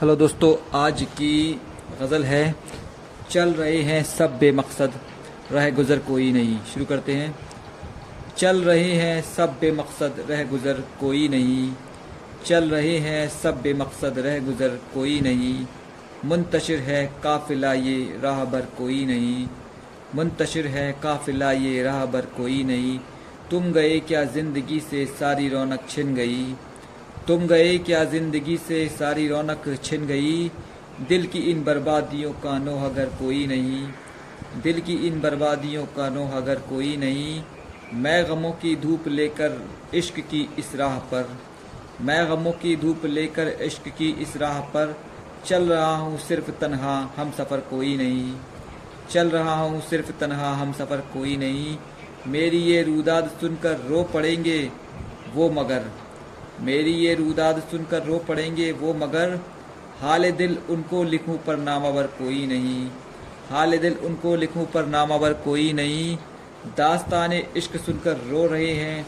Hello दोस्तों, आज की गज़ल है, चल रहे हैं सब बेमकसद। रह गुज़र कोई नहीं, शुरू करते हैं। चल रहे हैं सब बेमकसद, रह गुज़र कोई नहीं। चल रहे हैं सब बेमकसद, रह गुज़र कोई नहीं। मुंतशिर है काफिला, ये राह बर कोई नहीं। मुंतशिर है काफिला, ये राह बर कोई नहीं। तुम गए क्या ज़िंदगी से, सारी रौनक छिन गई। तुम गए क्या ज़िंदगी से सारी रौनक छिन गई? दिल की इन बर्बादियों का नोह अगर कोई नहीं। दिल की इन बर्बादियों का नोह अगर कोई नहीं। मैं गमों की धूप लेकर इश्क की इस राह पर। मैं गमों की धूप लेकर इश्क की इस राह पर। चल रहा हूँ सिर्फ़ तनहा, हम सफ़र कोई नहीं। चल रहा हूँ सिर्फ़ तन्हा, हम सफ़र कोई नहीं। मेरी ये रुदाद सुनकर रो पड़ेंगे, वो मगर। मेरी ये रूदाद सुनकर रो पड़ेंगे वो मगर। हाल दिल उनको लिखूं पर नामावर कोई नहीं। हाल दिल उनको लिखूं पर नामावर कोई नहीं। दास्तान इश्क सुनकर रो रहे हैं।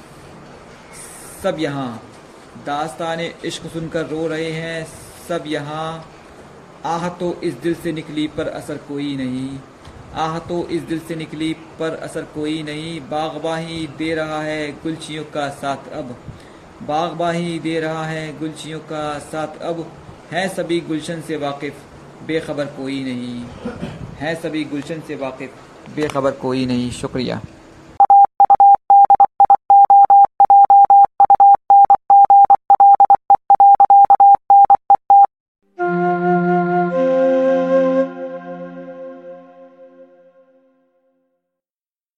सब यहाँ। दास्तान इश्क सुनकर रो रहे हैं। सब यहाँ। आह तो इस दिल से निकली पर असर कोई नहीं। आह तो इस दिल से निकली पर असर कोई नहीं। बागबाही दे रहा है गुलचियों का साथ अब। बागबाही दे रहा है गुलशियों का साथ। अब है सभी गुलशन से वाकिफ, बेखबर कोई नहीं। है सभी गुलशन से वाकिफ, बेखबर कोई नहीं। शुक्रिया।